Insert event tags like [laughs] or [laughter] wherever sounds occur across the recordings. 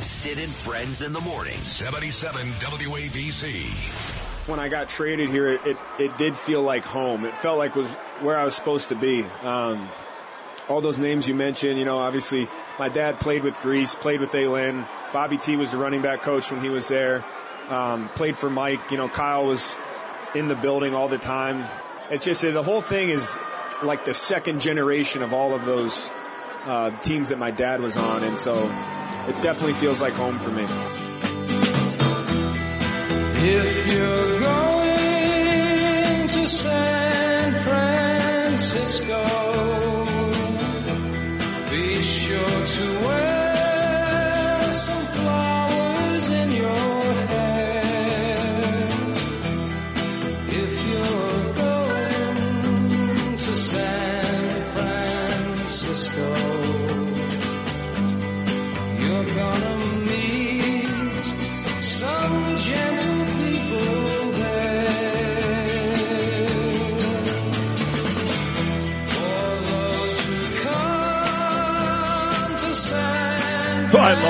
Sid and Friends in the morning. 77 WABC. When I got traded here, it, it, it did feel like home. It felt like was where I was supposed to be. Um, all those names you mentioned, you know, obviously my dad played with Griese, played with A-Lin. Bobby T was the running back coach when he was there. Um, played for Mike. You know, Kyle was in the building all the time. It's just the whole thing is like the second generation of all of those uh, teams that my dad was on, and so it definitely feels like home for me. If you're going to San Francisco,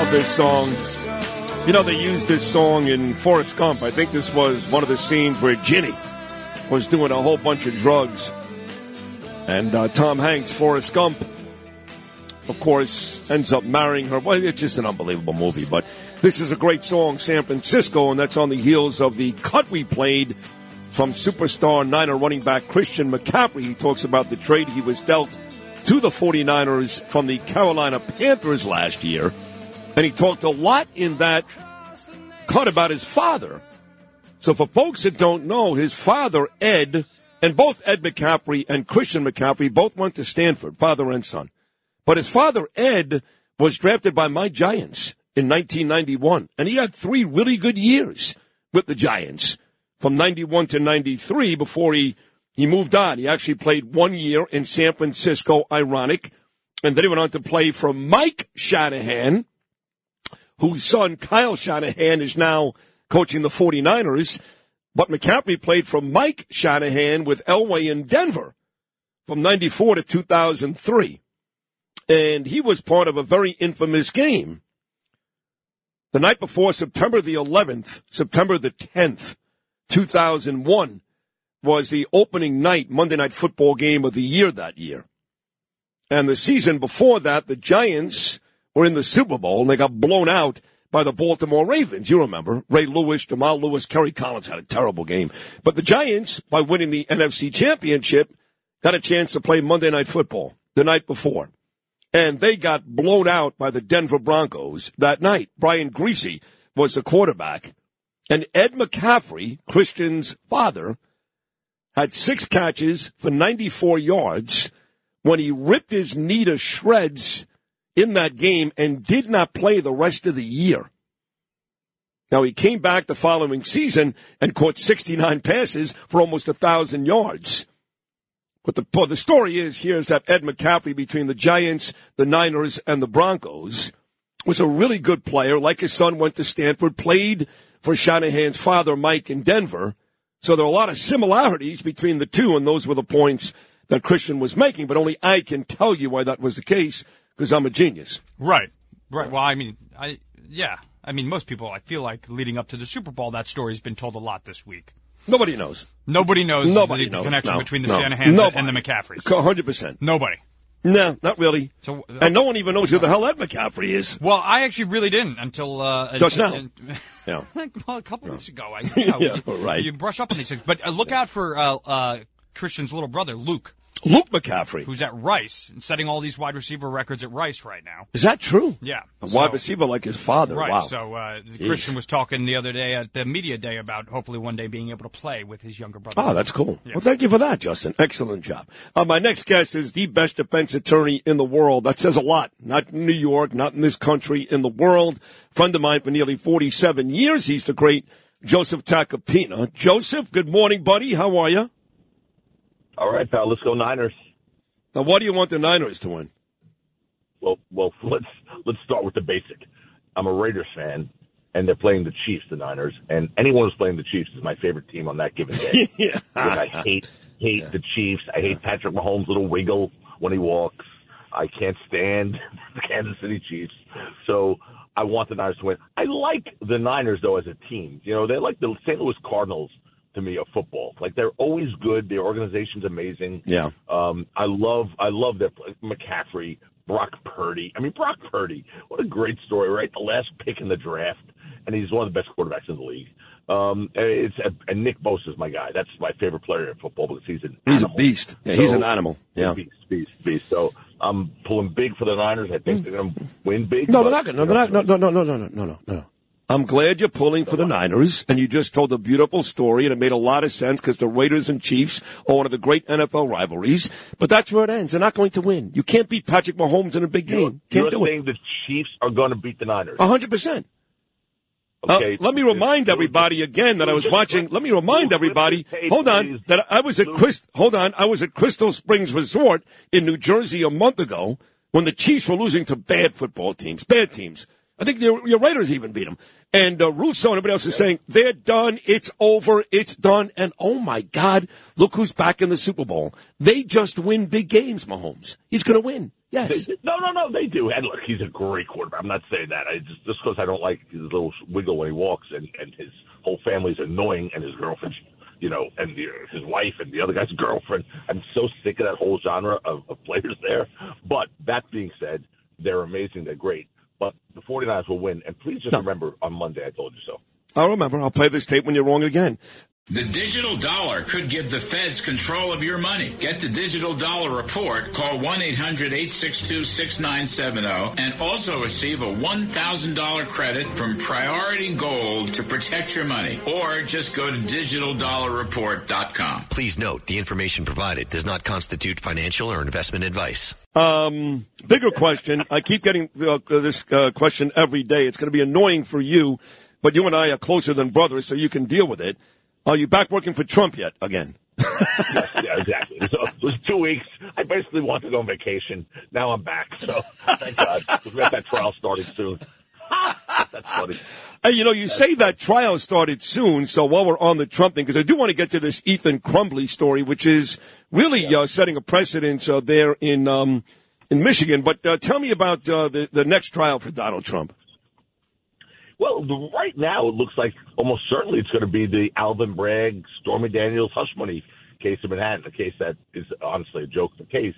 love this song. You know, they used this song in Forrest Gump. I think this was one of the scenes where Jenny was doing a whole bunch of drugs. And uh, Tom Hanks, Forrest Gump, of course, ends up marrying her. Well, it's just an unbelievable movie. But this is a great song, San Francisco, and that's on the heels of the cut we played from superstar Niner running back Christian McCaffrey. He talks about the trade he was dealt to the 49ers from the Carolina Panthers last year. And he talked a lot in that cut about his father. So for folks that don't know, his father, Ed, and both Ed McCaffrey and Christian McCaffrey both went to Stanford, father and son. But his father, Ed, was drafted by my Giants in 1991. And he had three really good years with the Giants from 91 to 93 before he, he moved on. He actually played one year in San Francisco, ironic. And then he went on to play for Mike Shanahan, whose son, Kyle Shanahan, is now coaching the 49ers. But McCaffrey played for Mike Shanahan with Elway in Denver from 94 to 2003. And he was part of a very infamous game. The night before September the 11th, September the 10th, 2001 was the opening night Monday night football game of the year that year. And the season before that, the Giants were in the Super Bowl and they got blown out by the Baltimore Ravens. You remember Ray Lewis, Jamal Lewis, Kerry Collins had a terrible game. But the Giants, by winning the NFC championship, got a chance to play Monday night football the night before. And they got blown out by the Denver Broncos that night. Brian Griese was the quarterback. And Ed McCaffrey, Christian's father, had six catches for 94 yards when he ripped his knee to shreds in that game and did not play the rest of the year. Now he came back the following season and caught 69 passes for almost a thousand yards. But the, the story is here is that Ed McCaffrey between the Giants, the Niners, and the Broncos was a really good player. Like his son went to Stanford, played for Shanahan's father, Mike, in Denver. So there are a lot of similarities between the two, and those were the points that Christian was making. But only I can tell you why that was the case because I'm a genius. Right. Right. Well, I mean, I yeah. I mean, most people, I feel like leading up to the Super Bowl, that story's been told a lot this week. Nobody knows. Nobody knows Nobody the knows. connection No, between the no. Shanahans Nobody. and the McCaffreys. 100%. Nobody. No, not really. So, uh, and no one even knows who the hell Ed McCaffrey is. Well, I actually really didn't until uh, Just now. Yeah. [laughs] well, a couple weeks ago. I, [laughs] you, know, Yeah, you, right. you brush up on these things, but uh, look out for uh, uh, Christian's little brother, Luke, Luke McCaffrey. who's at Rice and setting all these wide receiver records at Rice right now. Is that true? Yeah. A So- wide receiver like his father. Right. Wow. So uh, Christian was talking the other day at the media day about hopefully one day being able to play with his younger brother. Oh, that's cool. Yeah. Well, thank you for that, Justin. Excellent job. Uh, my next guest is the best defense attorney in the world. That says a lot. Not in New York, not in this country, in the world. Friend of mine for nearly 47 years. He's the great Joseph Tacopina. Joseph, good morning, buddy. How are you? All right, pal. Let's go Niners. Now, why do you want the Niners to win? Well, well, [laughs] let's let's start with the basic. I'm a Raiders fan, and they're playing the Chiefs, the Niners, and anyone who's playing the Chiefs is my favorite team on that given day. [laughs] yeah. I hate hate the Chiefs. I hate Patrick Mahomes' little wiggle when he walks. I can't stand [laughs] the Kansas City Chiefs. So I want the Niners to win. I like the Niners though as a team. You know, they're like the St. Louis Cardinals to me of football. Like they're always good. The organization's amazing. Yeah. Um, I love I love that McCaffrey, Brock Purdy. I mean Brock Purdy, what a great story, right? The last pick in the draft, and he's one of the best quarterbacks in the league. Um, it's and Nick Bosa is my guy. That's my favorite player in football because he's an he's animal. a beast. Yeah, so, he's an animal. Yeah, beast, beast, beast. So I'm pulling big for the Niners. I think mm. they're going to win big. No, but, they're not. No, they're not. No, no, no, no, no, no, no, no. I'm glad you're pulling for the Niners, and you just told a beautiful story, and it made a lot of sense because the Raiders and Chiefs are one of the great NFL rivalries. But that's where it ends. They're not going to win. You can't beat Patrick Mahomes in a big game. Can't you're do it. saying the Chiefs are going to beat the Niners. Hundred percent. Uh, Okay. let me remind everybody again that I was watching. Let me remind everybody. Hold on, that I was at Chris. Hold on, I was at Crystal Springs Resort in New Jersey a month ago when the Chiefs were losing to bad football teams, bad teams. I think your, your Raiders even beat them. And uh, Russo and everybody else is saying they're done. It's over. It's done. And oh my God, look who's back in the Super Bowl. They just win big games. Mahomes. He's going to win. Yes. They- no, no, no, they do. And look, he's a great quarterback. I'm not saying that. I just just because I don't like his little wiggle when he walks, and and his whole family's annoying, and his girlfriend, you know, and the, his wife, and the other guy's girlfriend. I'm so sick of that whole genre of, of players there. But that being said, they're amazing. They're great. But the 49ers will win. And please just No. remember on Monday, I told you so. I'll remember. I'll play this tape when you're wrong again. The digital dollar could give the feds control of your money. Get the digital dollar report. Call 1-800-862-6970 and also receive a $1,000 credit from Priority Gold to protect your money. Or just go to digitaldollarreport.com. Please note the information provided does not constitute financial or investment advice. Um, bigger question. I keep getting uh, this uh, question every day. It's going to be annoying for you, but you and I are closer than brothers, so you can deal with it. Are you back working for Trump yet again? yeah, exactly. So it was two weeks. I basically wanted to go on vacation. Now I'm back. So thank God. 'cause We got that trial starting soon. [laughs] That's funny. Hey, you know, you say that trial started soon, so while we're on the Trump thing, because I do want to get to this Ethan Crumbley story, which is really uh, setting a precedent uh, there in um, in Michigan. But uh, tell me about uh, the the next trial for Donald Trump. Well, right now it looks like almost certainly it's going to be the Alvin Bragg, Stormy Daniels hush money case in Manhattan, a case that is honestly a joke. Of the case.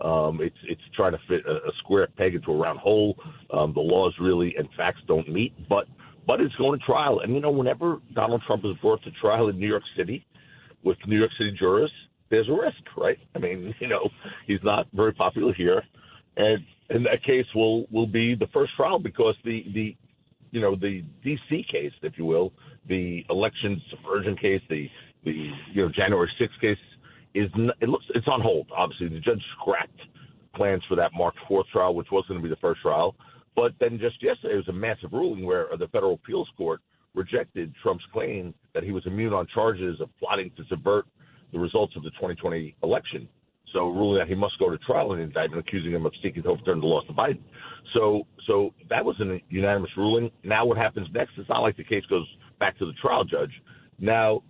Um, it's it's trying to fit a, a square peg into a round hole. Um, the laws really and facts don't meet, but but it's going to trial. And you know, whenever Donald Trump is brought to trial in New York City with New York City jurors, there's a risk, right? I mean, [laughs] you know, he's not very popular here, and and that case will will be the first trial because the the you know the D.C. case, if you will, the election subversion case, the the you know January 6th case is it looks it's on hold. Obviously, the judge scrapped plans for that March 4th trial, which was going to be the first trial. But then just yesterday, it was a massive ruling where the federal appeals court rejected Trump's claim that he was immune on charges of plotting to subvert the results of the 2020 election. So ruling that he must go to trial and indictment, accusing him of seeking to overturn the loss to Biden. So, so that was a unanimous ruling. Now, what happens next? It's not like the case goes back to the trial judge. Now,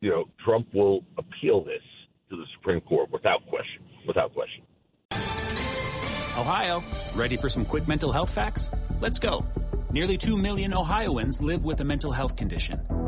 you know, Trump will appeal this to the Supreme Court without question. Without question. Ohio, ready for some quick mental health facts? Let's go. Nearly 2 million Ohioans live with a mental health condition.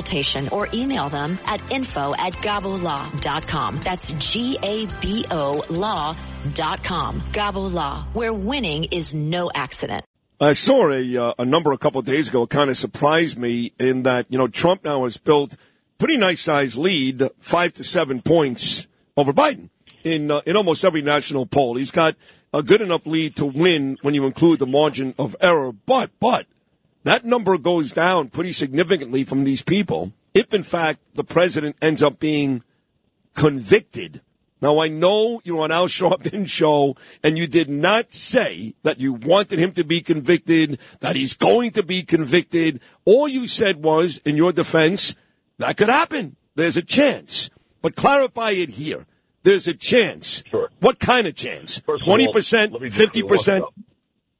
or email them at info at gabolaw.com. That's G-A-B-O law.com. Gabo Law, where winning is no accident. I saw a uh, a number a couple of days ago. It kind of surprised me in that you know Trump now has built pretty nice sized lead, five to seven points over Biden in uh, in almost every national poll. He's got a good enough lead to win when you include the margin of error. But but that number goes down pretty significantly from these people if, in fact, the president ends up being convicted. Now, I know you're on Al Sharpton's [laughs] show, and you did not say that you wanted him to be convicted, that he's going to be convicted. All you said was, in your defense, that could happen. There's a chance. But clarify it here. There's a chance. Sure. What kind of chance? First 20%, let me just clear one 50%?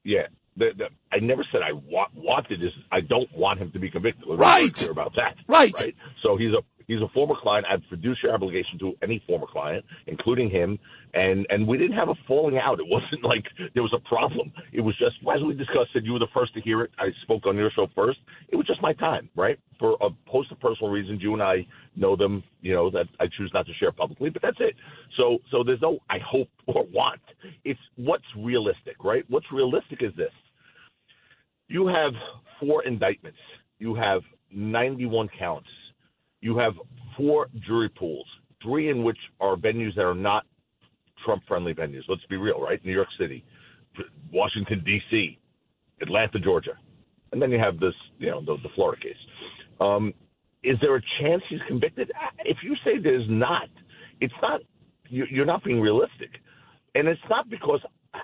Yeah. The, the, I never said I wa- wanted this. I don't want him to be convicted. Let me be Right. Clear about that. Right. Right. So he's a he's a former client. I have fiduciary obligation to any former client, including him. And and we didn't have a falling out. It wasn't [laughs] like there was a problem. It was just as we discussed it. You were the first to hear it. I spoke on your show first. It was just my time, right? For a host of personal reasons, you and I know them. You know that I choose not to share publicly, but that's it. So so there's no I hope or want. It's what's realistic, right? What's realistic is this you have four indictments. You have 91 counts. You have four jury pools, three in which are venues that are not Trump friendly venues. Let's be real, right? New York City, Washington, D.C., Atlanta, Georgia. And then you have this, you know, the, the Florida case. Um, is there a chance he's convicted? If you say there's not, it's not, you- you're not being realistic. And it's not because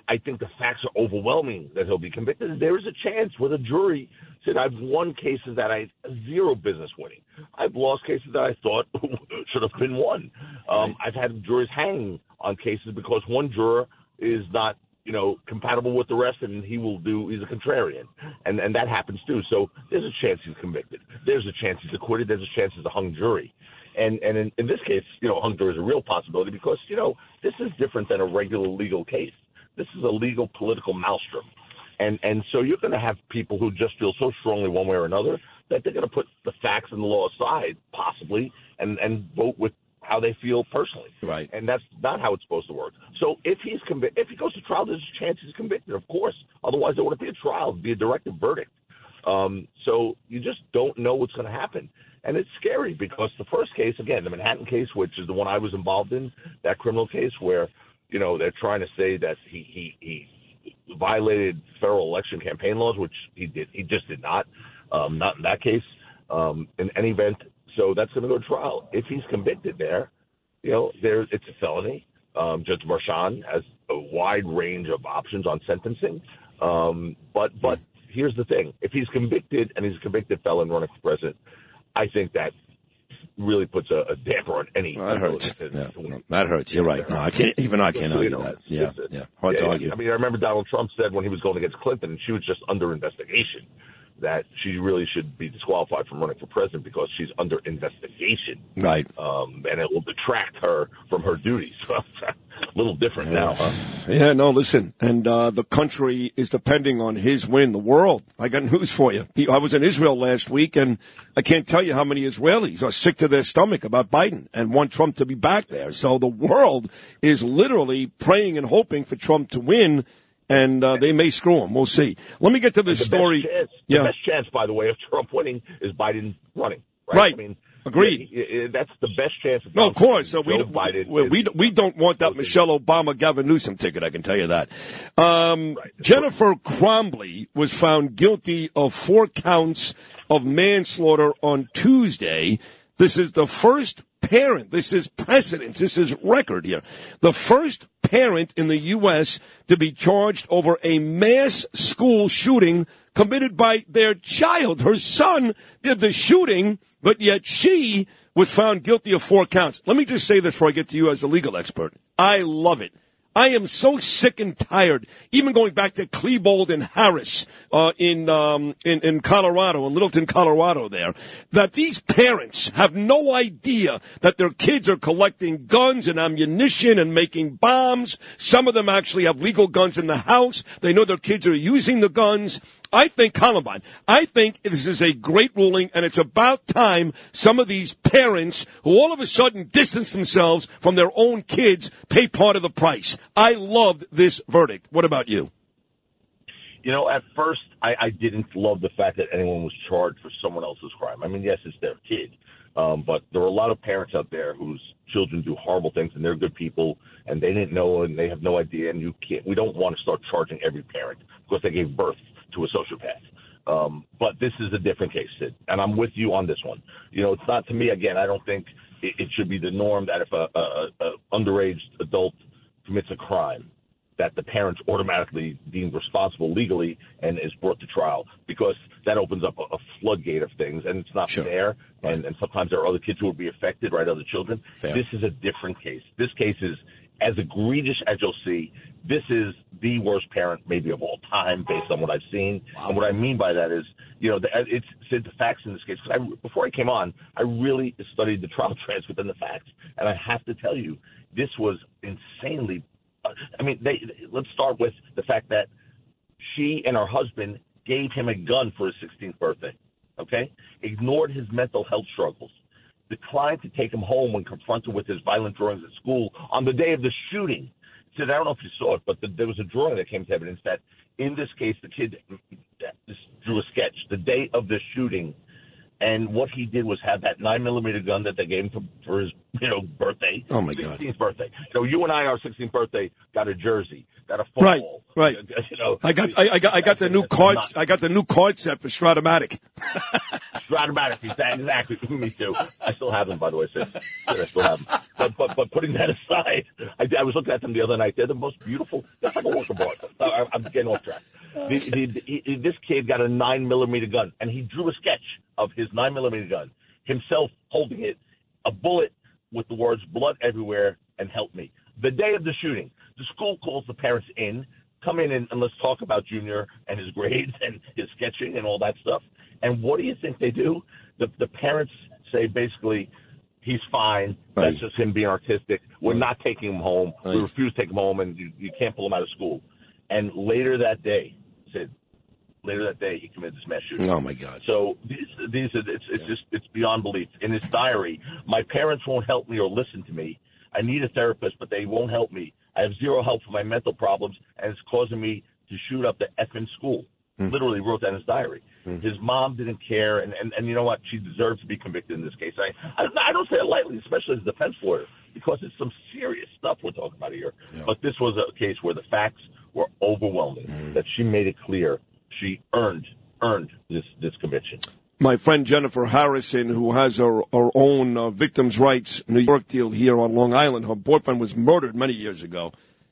I think the facts are overwhelming that he'll be convicted. There is a chance where the jury said, I've won cases that I zero business winning. I've lost cases that I thought [laughs] should have been won. Um, I've had juries hang on cases because one juror is not, you know, compatible with the rest and he will do, he's a contrarian. And, and that happens too. So there's a chance he's convicted. There's a chance he's acquitted. There's a chance he's a hung jury. And, and in, in this case, you know, hung jury is a real possibility because, you know, this is different than a regular legal case. This is a legal political maelstrom. And and so you're going to have people who just feel so strongly one way or another that they're going to put the facts and the law aside, possibly, and and vote with how they feel personally. Right. And that's not how it's supposed to work. So if he's convi- if he goes to trial, there's a chance he's convicted, of course. Otherwise, there wouldn't be a trial; it'd be a directed verdict. Um, so you just don't know what's going to happen. And it's scary because the first case, again, the Manhattan case, which is the one I was involved in, that criminal case where, you know, they're trying to say that he, he, he violated federal election campaign laws, which he did. He just did not. Um, not in that case. Um, in any event, so that's going to go to trial. If he's convicted there, you know, there it's a felony. Um, Judge Merchan has a wide range of options on sentencing. Um, but but here's the thing: if he's convicted and he's a convicted felon running for president, I think that really puts a, a damper on any. Well, that hurts. Yeah, to that hurts. You're right. No, I can't. Even I can't You argue know, that. Yeah, yeah. Hard to yeah, argue. I mean, I remember Donald Trump said when he was going against Clinton, and she was just under investigation, that she really should be disqualified from running for president because she's under investigation, Right. um, and it will detract her from her duties. [laughs] a little different now, huh? Yeah, no, listen. And uh, the country is depending on his win. The world. I got news for you. I was in Israel last week, and I can't tell you how many Israelis are sick to their stomach about Biden and want Trump to be back there. So the world is literally praying and hoping for Trump to win, and uh, they may screw him. We'll see. Let me get to this the story. Best chance, Yeah. The best chance, by the way, of Trump winning is Biden running. Right. Right. I mean, Agreed. yeah, yeah, that's the best chance. No, of course. So we don't, Biden we, we, we don't want that Michelle Obama Gavin Newsom ticket. I can tell you that. Um, Jennifer Crumbley was found guilty of four counts of manslaughter on Tuesday. This is the first parent. This is precedence. This is record here. The first parent in the U.S. to be charged over a mass school shooting committed by their child. Her son did the shooting, but yet she was found guilty of four counts. Let me just say this before I get to you as a legal expert. I love it. I am so sick and tired, even going back to Klebold and Harris uh, in, um, in in Colorado, in Littleton, Colorado, there, that these parents have no idea that their kids are collecting guns and ammunition and making bombs. Some of them actually have legal guns in the house. They know their kids are using the guns. I think Columbine. I think this is a great ruling, and it's about time some of these parents who all of a sudden distance themselves from their own kids pay part of the price. I loved this verdict. What about you? You know, at first, I, I didn't love the fact that anyone was charged for someone else's crime. I mean, yes, it's their kid, Um, but there are a lot of parents out there whose children do horrible things and they're good people and they didn't know and they have no idea. And you can't. We don't want to start charging every parent because they gave birth to a sociopath. Um, but this is a different case, Sid, and I'm with you on this one. You know, it's not to me. Again, I don't think it, it should be the norm that if a, a, a underage adult commits a crime, that the parents automatically deemed responsible legally and is brought to trial because that opens up a, a floodgate of things and it's not fair. And, and sometimes there are other kids who will be affected, right? Other children. Fair. This is a different case. This case is as egregious as you'll see. This is the worst parent maybe of all time based on what I've seen. And what I mean by that is, you know, the, uh, it's said the facts in this case. I, before I came on, I really studied the trial [laughs] transcript and the facts. And I have to tell you, this was insanely uh, I mean, they, let's start with the fact that she and her husband gave him a gun for his 16th birthday. Okay, ignored his mental health struggles, declined to take him home when confronted with his violent drawings at school on the day of the shooting. Said, I don't know if you saw it, but the, there was a drawing that came to evidence that in this case, the kid drew a sketch the day of the shooting and what he did was have that nine millimeter gun that they gave him for, for his, you know, birthday. Oh, my God. 16th birthday. So you and I, our 16th birthday, got a jersey, got a Right, football. right. [laughs] You know, I got I, I got I got the new card I got the new card set for Strat-O-Matic. [laughs] Strat-O-Matic, exactly. exactly. Me too. I still have them, by the way. Sid. I still have them. But but but putting that [laughs] aside, I, I was looking at them the other night. They're the most beautiful. That's like a work of art. I, I'm getting off track. The, the, the, he- this kid got a nine millimeter gun, and he drew a sketch of his nine millimeter gun, himself holding it, a bullet with the words "blood everywhere" and "help me." The day of the shooting, the school calls the parents in, come in and, and let's talk about Junior and his grades and his sketching and all that stuff. And what do you think they do? The the parents say basically, he's fine. That's just him being artistic. We're not taking him home. We refuse to take him home, and you, you can't pull him out of school. And later that day, said later that day, he committed this mass shooting. Oh my God. So these, these are, it's, it's just, it's beyond belief. In his diary, my parents won't help me or listen to me. I need a therapist, but they won't help me. I have zero help for my mental problems, and it's causing me to shoot up the effing school. Hmm. Literally wrote that in his diary. Hmm. His mom didn't care, and, and, and you know what? She deserves to be convicted in this case. I, I, I don't say it lightly, especially as a defense lawyer, because it's some serious stuff we're talking about here. But this was a case where the facts were overwhelming, hmm. that she made it clear she earned earned this this conviction. My friend Jennifer Harrison, who has her, her own uh, victims' rights New York deal here on Long Island, her boyfriend was murdered many years ago.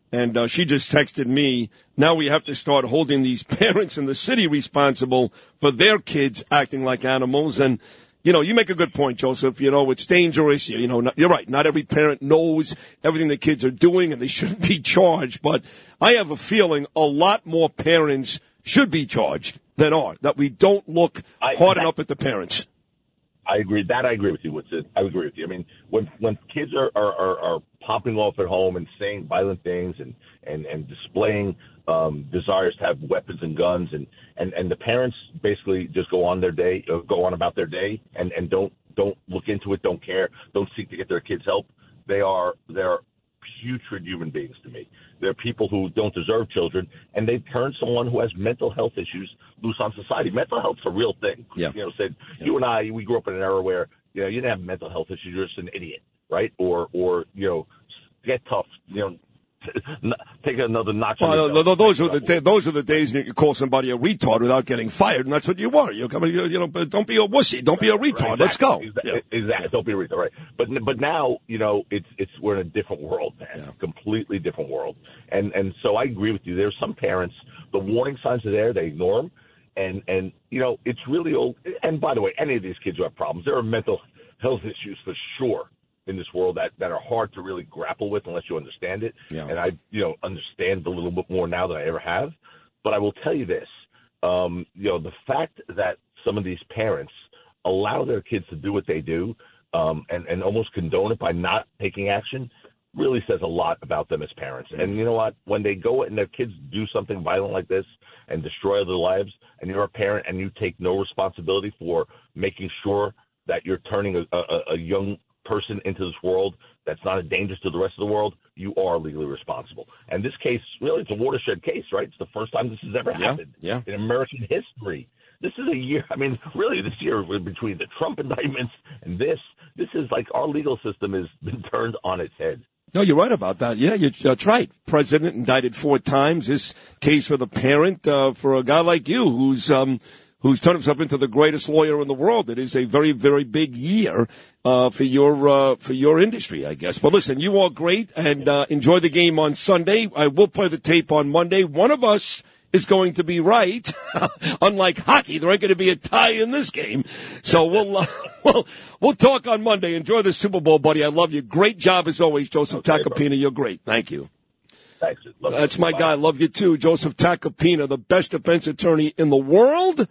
And uh, she just texted me, now we have to start holding these [laughs] parents in the city responsible for their kids acting like animals. And, you know, you make a good point, Joseph. You know, it's dangerous. You, you know, not, you're right. Not every parent knows everything the kids are doing and they [laughs] shouldn't be charged. But I have a feeling a lot more parents should be charged than are, that we don't look hard enough at the parents. I agree. That I agree with you. With I agree with you. I mean, when when kids are are, are, are popping off at home and saying violent things and and and displaying um, desires to have weapons and guns and and and the parents basically just go on their day, uh, go on about their day, and and don't don't look into it, don't care, don't seek to get their kids help. They are they're putrid human beings to me. They're people who don't deserve children, and they've turned someone who has mental health issues loose on society. Mental health's a real thing. Yeah. You know, said you and I, we grew up in an era where you know you didn't have mental health issues. You're just an idiot, right? Or or you know, get tough. You know, take another notch. Well, yourself. th- those are the da- those are the days you call somebody a retard without getting fired, and that's what you are. You're coming, you know, but don't be a wussy, don't be a retard. Let's go. Exactly. exactly. Don't be a retard, right? But but now you know it's it's we're in a different world, man. Completely different world. And and so I agree with you. There's some parents, the warning signs are there, they ignore them, and and you know it's really old. And by the way, any of these kids who have problems, there are mental health issues for sure in this world that that are hard to really grapple with unless you understand it. Yeah. And I you know understand a little bit more now than I ever have. But I will tell you this, um, you know, the fact that some of these parents allow their kids to do what they do um, and, and almost condone it by not taking action really says a lot about them as parents. And you know what? When they go and their kids do something violent like this and destroy their lives, and you're a parent and you take no responsibility for making sure that you're turning a, a, a young person into this world that's not a danger to the rest of the world, you are legally responsible. And this case, really, it's a watershed case, right? It's the first time this has ever Yeah, happened yeah. in American history this is a year. I mean, really, this year between the Trump indictments and this, this is like our legal system has been turned on its head. No, you're right about that. Yeah, you, that's right. President indicted four times. This case for the parent uh, for a guy like you, who's um, who's turned himself into the greatest lawyer in the world. It is a very, very big year uh, for your uh, for your industry, I guess. But listen, you are great, and uh, enjoy the game on Sunday. I will play the tape on Monday. One of us is going to be right. [laughs] Unlike hockey, there ain't going to be a tie in this game. So we'll, uh, [laughs] we'll, we'll talk on Monday. Enjoy the Super Bowl, buddy. I love you. Great job as always, Joseph Okay, Tacopina. You're great. Thank you. Thanks. Love you. That's my Bye. guy. Love you too. Joseph Tacopina, the best defense attorney in the world.